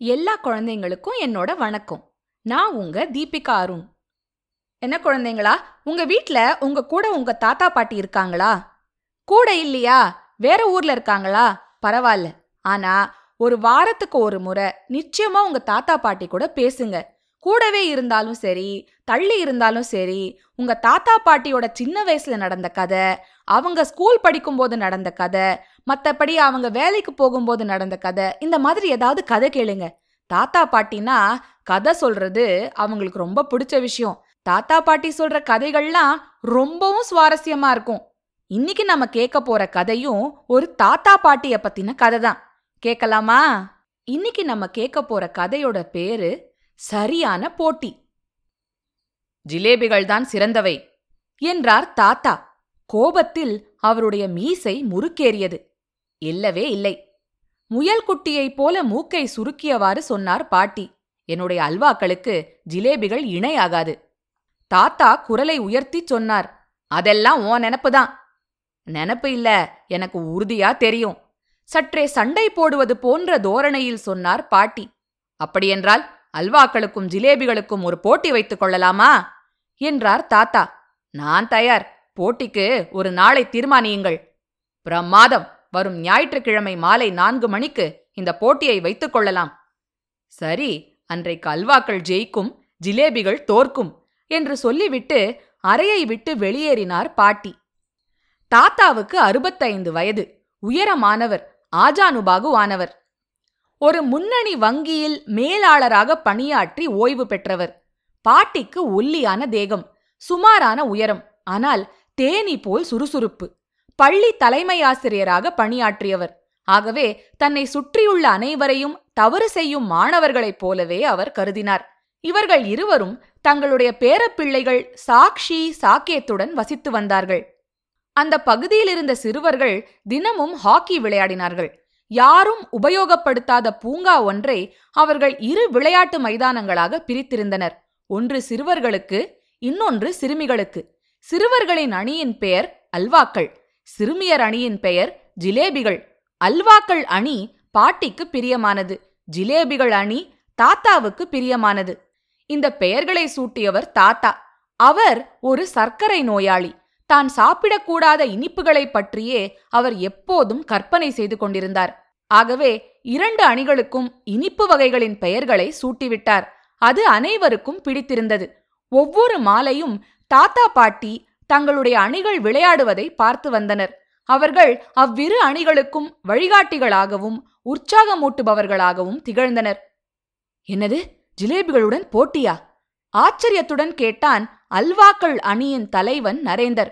எல்லா குழந்தைங்களுக்கும் என்னோட வணக்கம். நான் உங்க தீபிகா அருண். என்ன குழந்தைங்களா உங்க வீட்டில் உங்க கூட உங்க தாத்தா பாட்டி இருக்காங்களா? கூட இல்லையா? வேற ஊர்ல இருக்காங்களா? பரவாயில்ல ஆனா ஒரு வாரத்துக்கு ஒரு முறை நிச்சயமா உங்க தாத்தா பாட்டி கூட பேசுங்க. கூடவே இருந்தாலும் சரி தள்ளி இருந்தாலும் சரி உங்க தாத்தா பாட்டியோட சின்ன வயசுல நடந்த கதை அவங்க ஸ்கூல் படிக்கும்போது நடந்த கதை மத்தபடி அவங்க வேலைக்கு போகும்போது நடந்த கதை இந்த மாதிரி ஏதாவது கதை கேளுங்க. தாத்தா பாட்டினா கதை சொல்றது அவங்களுக்கு ரொம்ப பிடிச்ச விஷயம். தாத்தா பாட்டி சொல்ற கதைகள்லாம் ரொம்பவும் சுவாரஸ்யமா இருக்கும். இன்னைக்கு நம்ம கேட்க போற கதையும் ஒரு தாத்தா பாட்டிய பத்தின கதை தான். கேட்கலாமா? இன்னைக்கு நம்ம கேட்க போற கதையோட பேரு சரியான போட்டி. ஜிலேபிகள் தான் சிறந்தவை என்றார் தாத்தா. கோபத்தில் அவருடைய மீசை முறுக்கேறியது. இல்லவே இல்லை. முயல் குட்டியைப் போல மூக்கை சுருக்கியவாறு சொன்னார் பாட்டி. என்னுடைய அல்வாக்களுக்கு ஜிலேபிகள் இணையாகாது. தாத்தா குரலை உயர்த்திச் சொன்னார். அதெல்லாம் உன் நெனப்புதான் நெனப்பு இல்ல எனக்கு உறுதியா தெரியும். சற்றே சண்டை போடுவது போன்ற தோரணையில் சொன்னார் பாட்டி. அப்படியென்றால் அல்வாக்களுக்கும் ஜிலேபிகளுக்கும் ஒரு போட்டி வைத்துக் கொள்ளலாமா? என்றார் தாத்தா. நான் தயார். போட்டிக்கு ஒரு நாளை தீர்மானியுங்கள். பிரமாதம். வரும் ஞாயிற்றுக்கிழமை மாலை நான்கு மணிக்கு இந்த போட்டியை வைத்துக் கொள்ளலாம். சரி அன்றைக்கு அல்வாக்கள் ஜெயிக்கும் ஜிலேபிகள் தோற்கும் என்று சொல்லிவிட்டு அறையை விட்டு வெளியேறினார் பாட்டி. தாத்தாவுக்கு அறுபத்தைந்து வயது உயரமானவர் ஆஜானுபாகுவானவர் ஒரு முன்னணி வங்கியில் மேலாளராக பணியாற்றி ஓய்வு பெற்றவர். பாட்டிக்கு ஒல்லியான தேகம் சுமாரான உயரம் ஆனால் தேனி போல் சுறுசுறுப்பு. பள்ளி தலைமையாசிரியராக பணியாற்றியவர். ஆகவே தன்னை சுற்றியுள்ள அனைவரையும் தவறு செய்யும் மாணவர்களைப் போலவே அவர் கருதினார். இவர்கள் இருவரும் தங்களுடைய பேரப்பிள்ளைகள் சாக்ஷி சாக்கியத்துடன் வசித்து வந்தார்கள். அந்த பகுதியில் இருந்த சிறுவர்கள் தினமும் ஹாக்கி விளையாடினார்கள். யாரும் உபயோகப்படுத்தாத பூங்கா ஒன்றை அவர்கள் இரு விளையாட்டு மைதானங்களாக பிரித்திருந்தனர். ஒன்று சிறுவர்களுக்கு இன்னொன்று சிறுமிகளுக்கு. சிறுவர்களின் அணியின் பெயர் அல்வாக்கள். சிறுமியர் அணியின் பெயர் ஜிலேபிகள். அல்வாக்கள் அணி பாட்டிக்கு பிரியமானது. ஜிலேபிகள் அணி தாத்தாவுக்கு பிரியமானது. இந்த பெயர்களை சூட்டியவர் தாத்தா. அவர் ஒரு சர்க்கரை நோயாளி. தான் சாப்பிடக்கூடாத இனிப்புகளை பற்றியே அவர் எப்போதும் கற்பனை செய்து கொண்டிருந்தார். ஆகவே இரண்டு அணிகளுக்கும் இனிப்பு வகைகளின் பெயர்களை சூட்டிவிட்டார். அது அனைவருக்கும் பிடித்திருந்தது. ஒவ்வொரு மாலையும் தாத்தா பாட்டி தங்களுடைய அணிகள் விளையாடுவதை பார்த்து வந்தனர். அவர்கள் அவ்விரு அணிகளுக்கும் வழிகாட்டிகளாகவும் உற்சாகமூட்டுபவர்களாகவும் திகழ்ந்தனர். என்னது? ஜிலேபிகளுடன் போட்டியா? ஆச்சரியத்துடன் கேட்டான் அல்வாக்கள் அணியின் தலைவன் நரேந்தர்.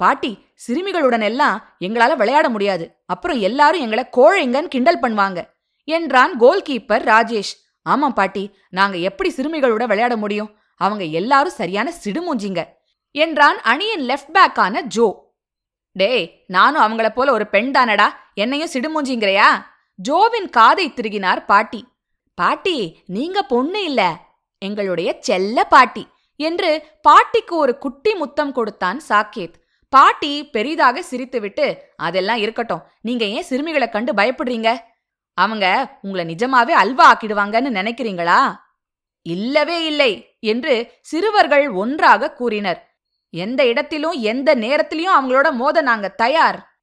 பாட்டி சிறுமிகளுடன் எல்லாம் எங்களால விளையாட முடியாது. அப்புறம் எல்லாரும் எங்களை கோழைங்கன்னு கிண்டல் பண்ணுவாங்க என்றான் கோல்கீப்பர் ராஜேஷ். ஆமாம் பாட்டி நாங்க எப்படி சிறுமிகளோட விளையாட முடியும்? அவங்க எல்லாரும் சரியான சிடுமூஞ்சிங்க. என்றான் அணியின் லெஃப்ட் பேக்கான ஜோ. டேய் நானும் அவங்கள போல ஒரு பெண் தானடா. என்னையும் சிடுமூஞ்சிங்கிறையா ஜோவின் காதை திருகினார் பாட்டி. பாட்டி நீங்க பொண்ணு இல்ல. எங்களுடைய செல்ல பாட்டி என்று பாட்டிக்கு ஒரு குட்டி முத்தம் கொடுத்தான் சாக்கேத். பாட்டி பெரிதாக சிரித்துவிட்டு அதெல்லாம் இருக்கட்டும். நீங்க ஏன் சிறுமிகளை கண்டு பயப்படுறீங்க? அவங்க உங்களை நிஜமாவே அல்வா ஆக்கிடுவாங்கன்னு நினைக்கிறீங்களா? இல்லவே இல்லை என்று சிறுவர்கள் ஒன்றாக கூறினர். எந்த இடத்திலும் எந்த நேரத்திலையும் அவங்களோட மோத நாங்க தயார்.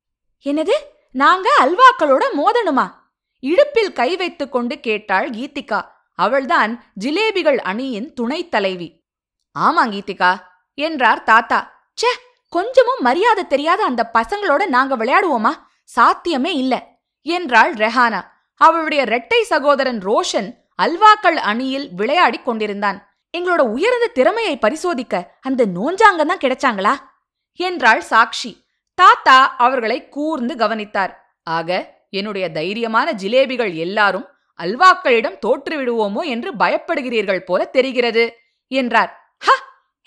என்னது? நாங்க அல்வாக்களோட மோதணுமா? இடுப்பில் கை வைத்துக் கொண்டு கேட்டாள் கீதிகா அவள்தான் ஜிலேபிகள் அணியின் துணைத் தலைவி. ஆமா கீதிகா என்றார் தாத்தா. ச்சே கொஞ்சமும் மரியாதை தெரியாத அந்த பசங்களோட நாங்க விளையாடுவோமா? சாத்தியமே இல்ல என்றாள் ரெஹானா. அவளுடைய இரட்டை சகோதரன் ரோஷன் அல்வாக்கள் அணியில் விளையாடிக் கொண்டிருந்தான். எங்களோட உயர்ந்த திறமையை பரிசோதிக்க அந்த நோஞ்சாங்க தான் கிடைச்சாங்களா? என்றாள் சாக்ஷி. தாத்தா அவர்களை கூர்ந்து கவனித்தார். ஆக என்னுடைய தைரியமான ஜிலேபிகள் எல்லாரும் அல்வாக்களிடம் தோற்றுவிடுவோமோ என்று பயப்படுகிறீர்கள் போல தெரிகிறது என்றார். ஹ!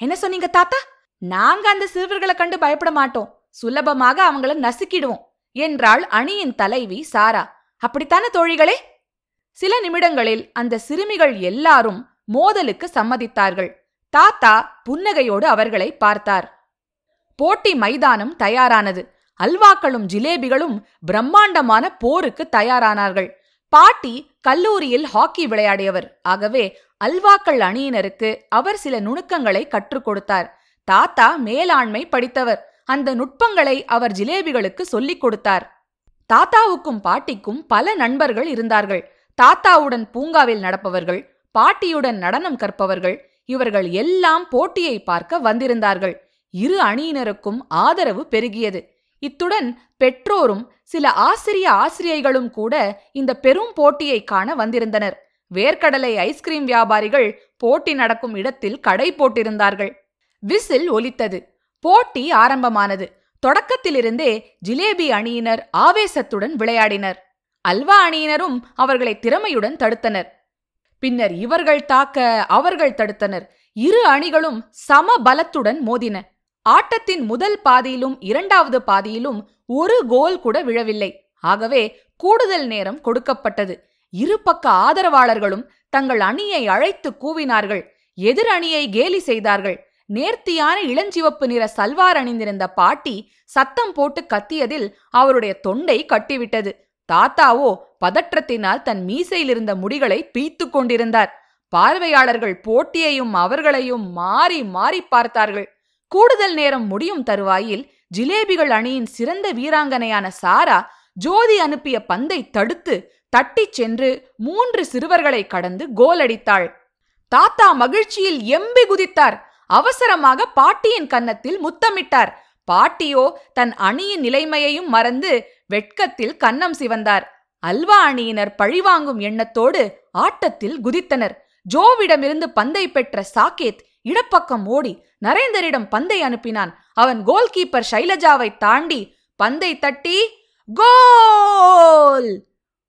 என்ன சொன்னீங்க தாத்தா? நாங்க அந்த சிறுவர்களை கண்டு பயப்பட மாட்டோம். சுலபமாக அவங்கள நசுக்கிடுவோம் என்றாள் அணியின் தலைவி சாரா. அப்படித்தானே தோழிகளே? சில நிமிடங்களில் அந்த சிறுமிகள் எல்லாரும் மோதலுக்கு சம்மதித்தார்கள். தாத்தா புன்னகையோடு அவர்களை பார்த்தார். போட்டி மைதானம் தயாரானது. அல்வாக்களும் ஜிலேபிகளும் பிரம்மாண்டமான போருக்கு தயாரானார்கள். பாட்டி கல்லூரியில் ஹாக்கி விளையாடியவர். ஆகவே அல்வாக்கள் அணியினருக்கு அவர் சில நுணுக்கங்களை கற்றுக் கொடுத்தார். தாத்தா மேலாண்மை படித்தவர். அந்த நுட்பங்களை அவர் ஜிலேபிகளுக்கு சொல்லிக் கொடுத்தார். தாத்தாவுக்கும் பாட்டிக்கும் பல நண்பர்கள் இருந்தார்கள். தாத்தாவுடன் பூங்காவில் நடப்பவர்கள் பாட்டியுடன் நடனம் கற்பவர்கள் இவர்கள் எல்லாம் போட்டியை பார்க்க வந்திருந்தார்கள். இரு அணியினருக்கும் ஆதரவு பெருகியது. இத்துடன் பெற்றோரும் சில ஆசிரிய ஆசிரியைகளும் கூட இந்த பெரும் போட்டியை காண வந்திருந்தனர். வேர்க்கடலை ஐஸ்கிரீம் வியாபாரிகள் போட்டி நடக்கும் இடத்தில் கடை போட்டிருந்தார்கள். விசில் ஒலித்தது. போட்டி ஆரம்பமானது. தொடக்கத்திலிருந்தே ஜிலேபி அணியினர் ஆவேசத்துடன் விளையாடினர். அல்வா அணியினரும் அவர்களை திறமையுடன் தடுத்தனர். பின்னர் இவர்கள் தாக்க அவர்கள் தடுத்தனர். இரு அணிகளும் சம பலத்துடன் மோதின. ஆட்டத்தின் முதல் பாதியிலும் இரண்டாவது பாதியிலும் ஒரு கோல் கூட விழவில்லை. ஆகவே கூடுதல் நேரம் கொடுக்கப்பட்டது. இரு பக்க ஆதரவாளர்களும் தங்கள் அணியை அழைத்து கூவினார்கள். எதிர் அணியை கேலி செய்தார்கள். நேர்த்தியான இளஞ்சிவப்பு நிற சல்வார் அணிந்திருந்த பாட்டி சத்தம் போட்டு கத்தியதில் அவருடைய தொண்டை கட்டிவிட்டது. தாத்தாவோ பதற்றத்தினால் தன் மீசையிலிருந்த முடிகளை பீய்த்து கொண்டிருந்தார். பார்வையாளர்கள் போட்டியையும் அவர்களையும் மாறி மாறி பார்த்தார்கள். கூடுதல் நேரம் முடியும் தருவாயில் ஜிலேபிகள் அணியின் சிறந்த வீராங்கனையான சாரா ஜோதி அனுப்பிய பந்தை தடுத்து தட்டிச் சென்று மூன்று சிறுவர்களை கடந்து கோல் அடித்தாள். தாத்தா மகிழ்ச்சியில் எம்பி குதித்தார். அவசரமாக பாட்டியின் கன்னத்தில் முத்தமிட்டார். பாட்டியோ தன் அணியின் நிலைமையையும் மறந்து வெட்கத்தில் கன்னம் சிவந்தார். அல்வா அணியினர் பழிவாங்கும் எண்ணத்தோடு ஆட்டத்தில் குதித்தனர். ஜோவிடமிருந்து பந்தை பெற்ற சாகேத் இடப்பக்கம் ஓடி நரேந்தரிடம் பந்தை அனுப்பினான். அவன் கோல்கீப்பர் ஷைலஜாவை தாண்டி பந்தை தட்டி கோல்!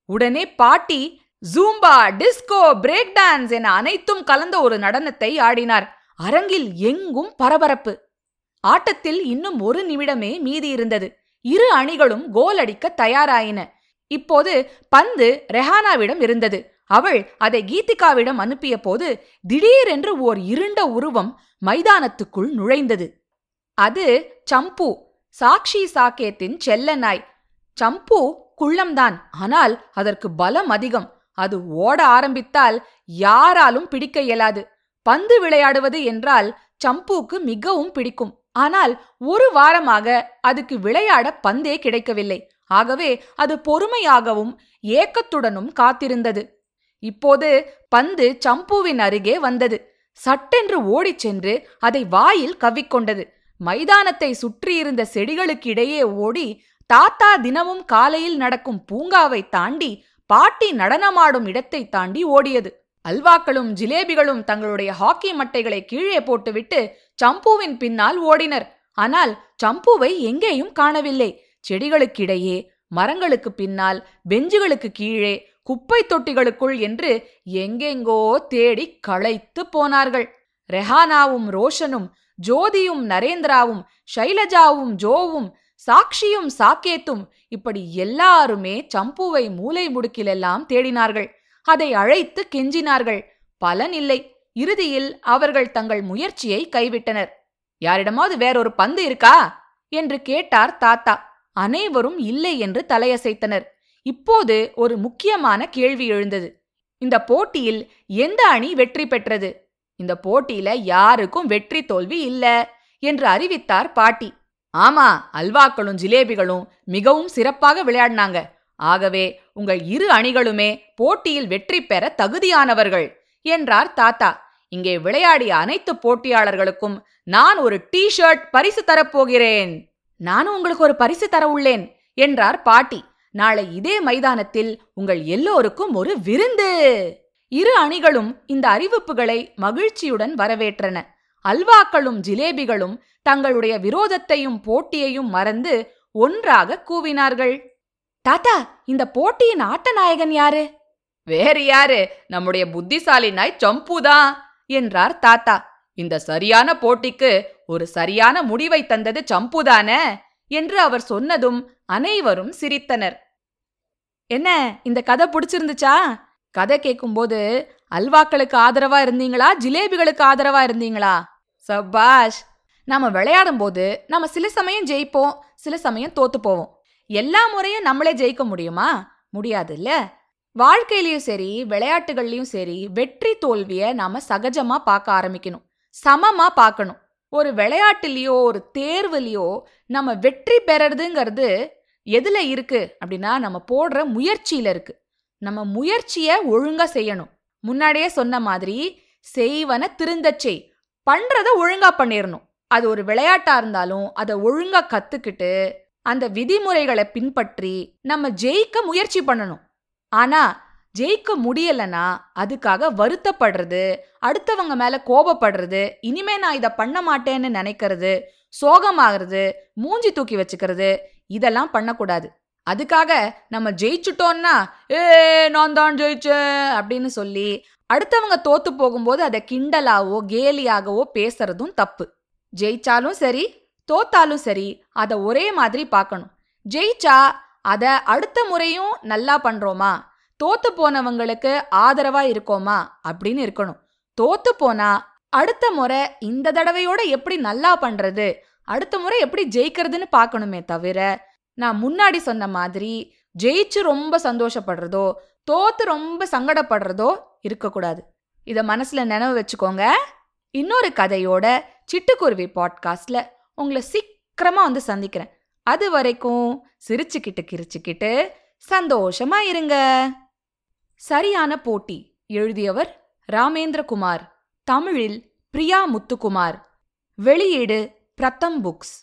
உடனே பாட்டி ஜூம்பா டிஸ்கோ பிரேக் டான்ஸ் என அனைத்தும் கலந்த ஒரு நடனத்தை ஆடினார். அரங்கில் எங்கும் பரபரப்பு. ஆட்டத்தில் இன்னும் ஒரு நிமிடமே மீதி இருந்தது இரு அணிகளும் கோல் அடிக்க தயாராயின. இப்போது பந்து ரெஹானாவிடம் இருந்தது. அவள் அதை கீதிகாவிடம் அனுப்பிய போது திடீரென்று ஓர் இருண்ட உருவம் மைதானத்துக்குள் நுழைந்தது. அது சம்பு சாக்ஷி சாக்கேத்தின் செல்ல நாய் சம்பு குள்ளம்தான் ஆனால் அதற்கு பலம் அதிகம். அது ஓட ஆரம்பித்தால் யாராலும் பிடிக்க இயலாது. பந்து விளையாடுவது என்றால் சம்புக்கு மிகவும் பிடிக்கும். ஆனால் ஒரு வாரமாக அதுக்கு விளையாட பந்தே கிடைக்கவில்லை. ஆகவே அது பொறுமையாகவும் ஏக்கத்துடனும் காத்திருந்தது. இப்போது பந்து சம்புவின் அருகே வந்தது. சட்டென்று ஓடிச் சென்று அதை வாயில் கவ்விக்கொண்டது. மைதானத்தை சுற்றியிருந்த செடிகளுக்கிடையே ஓடி தாத்தா தினமும் காலையில் நடக்கும் பூங்காவை தாண்டி பாட்டி நடனமாடும் இடத்தை தாண்டி ஓடியது. அல்வாக்களும் ஜிலேபிகளும் தங்களுடைய ஹாக்கி மட்டைகளை கீழே போட்டுவிட்டு சம்புவின் பின்னால் ஓடினர். ஆனால் சம்புவை எங்கேயும் காணவில்லை. செடிகளுக்கிடையே மரங்களுக்கு பின்னால் பெஞ்சுகளுக்கு கீழே குப்பை தொட்டிகளுக்குள் என்று எங்கெங்கோ தேடி களைத்து போனார்கள். ரெஹானாவும் ரோஷனும் ஜோதியும் நரேந்திராவும் ஷைலஜாவும் ஜோவும் சாக்ஷியும் சாக்கேத்தும் இப்படி எல்லாருமே சம்புவை மூலை முடுக்கிலெல்லாம் தேடினார்கள். அதை அழைத்து கெஞ்சினார்கள். பலன் இல்லை. இறுதியில் அவர்கள் தங்கள் முயற்சியை கைவிட்டனர். யாரிடமாவது வேறொரு பந்து இருக்கா? என்று கேட்டார் தாத்தா. அனைவரும் இல்லை என்று தலையசைத்தனர். இப்போது ஒரு முக்கியமான கேள்வி எழுந்தது. இந்த போட்டியில் எந்த அணி வெற்றி பெற்றது? இந்த போட்டியில யாருக்கும் வெற்றி தோல்வி இல்ல என்று அறிவித்தார் பாட்டி. ஆமா அல்வாக்களும் ஜிலேபிகளும் மிகவும் சிறப்பாக விளையாடினாங்க. ஆகவே உங்கள் இரு அணிகளுமே போட்டியில் வெற்றி பெற தகுதியானவர்கள் என்றார் தாத்தா. இங்கே விளையாடிய அனைத்து போட்டியாளர்களுக்கும் நான் ஒரு டி ஷர்ட் பரிசு தரப்போகிறேன். நானும் உங்களுக்கு ஒரு பரிசு தர உள்ளேன் என்றார் பாட்டி. நாளை இதே மைதானத்தில் உங்கள் எல்லோருக்கும் ஒரு விருந்து. இரு அணிகளும் இந்த அறிவிப்புகளை மகிழ்ச்சியுடன் வரவேற்றன. அல்வாக்களும் ஜிலேபிகளும் தங்களுடைய விரோதத்தையும் போட்டியையும் மறந்து ஒன்றாக கூவினார்கள். தாத்தா இந்த போட்டியின் ஆட்ட நாயகன் யாரு? வேறு யாரு? நம்முடைய புத்திசாலி நாய் சம்புதான் என்றார் தாத்தா. இந்த சரியான போட்டிக்கு ஒரு சரியான முடிவை தந்தது சம்புதானே என்று அவர் சொன்னதும் அனைவரும் சிரித்தனர். என்ன இந்த கதை பிடிச்சிருந்துச்சா? கதை கேட்கும்போது அல்வாக்களுக்கு ஆதரவா இருந்தீங்களா ஜிலேபிகளுக்கு ஆதரவா இருந்தீங்களா? சபாஷ் நாம விளையாடும் போது நம்ம சில சமயம் ஜெயிப்போம் சில சமயம் தோத்து போவோம். எல்லா முறையும் நம்மளே ஜெயிக்க முடியுமா? முடியாது இல்ல வாழ்க்கையிலயும் சரி விளையாட்டுகள்லயும் சரி வெற்றி தோல்விய நாம சகஜமா பார்க்க ஆரம்பிக்கணும். சமமா பார்க்கணும். ஒரு விளையாட்டுலயோ ஒரு தேர்வுலயோ நம்ம வெற்றி பெறறதுங்கிறது எதுல இருக்கு அப்படின்னா நம்ம போடுற முயற்சியில இருக்கு. நம்ம முயற்சிய ஒழுங்கா செய்யணும். முன்னாடியே சொன்ன மாதிரி செய்வன திருந்தச் செய். பண்றத ஒழுங்கா பண்ணிடணும் அது ஒரு விளையாட்டா இருந்தாலும் அதை ஒழுங்கா கத்துக்கிட்டு அந்த விதிமுறைகளை பின்பற்றி நம்ம ஜெயிக்க முயற்சி பண்ணணும். ஆனா ஜெயிக்க முடியலனா அதுக்காக வருத்தப்படுறது அடுத்தவங்க மேல கோபப்படுறது இனிமே நான் இதை பண்ண மாட்டேன்னு நினைக்கிறது சோகமாகிறது மூஞ்சி தூக்கி வச்சுக்கிறது இதெல்லாம் பண்ணக்கூடாது. அதுக்காக நம்ம ஜெயிச்சுட்டோம்னா ஏ நான் தான் ஜெயிச்சேன் அப்படின்னு சொல்லி அடுத்தவங்க தோத்து போகும்போது அதை கிண்டலாவோ கேலியாகவோ பேசுறதும் தப்பு. ஜெயிச்சாலும் சரி தோத்தாலும் சரி அதை ஒரே மாதிரி பார்க்கணும். ஜெயிச்சா அதை அடுத்த முறையும் நல்லா பண்றோமா? தோத்து போனவங்களுக்கு ஆதரவா இருக்கோமா? அப்படின்னு இருக்கணும். தோத்து போனா அடுத்த முறை இந்த தடவையோட எப்படி நல்லா பண்றது? அடுத்த முறை எப்படி ஜெயிக்கிறதுன்னு பார்க்கணுமே தவிர நான் முன்னாடி சொன்ன மாதிரி ஜெயிச்சு ரொம்ப சந்தோஷப்படுறதோ தோத்து ரொம்ப சங்கடப்படுறதோ இருக்கக்கூடாது. இத மனசுல நினைவு வச்சுக்கோங்க. இன்னொரு கதையோட சிட்டுக்குருவி பாட்காஸ்ட்ல உங்களை சீக்கிரமா வந்து சந்திக்கிறேன். அது வரைக்கும் சிரிச்சுக்கிட்டு கிரிச்சுக்கிட்டு சந்தோஷமா இருங்க. சரியான போட்டி எழுதியவர் ராமேந்திரகுமார். தமிழில் பிரியா முத்துக்குமார். வெளியீடு பிரத்தம் புக்ஸ்.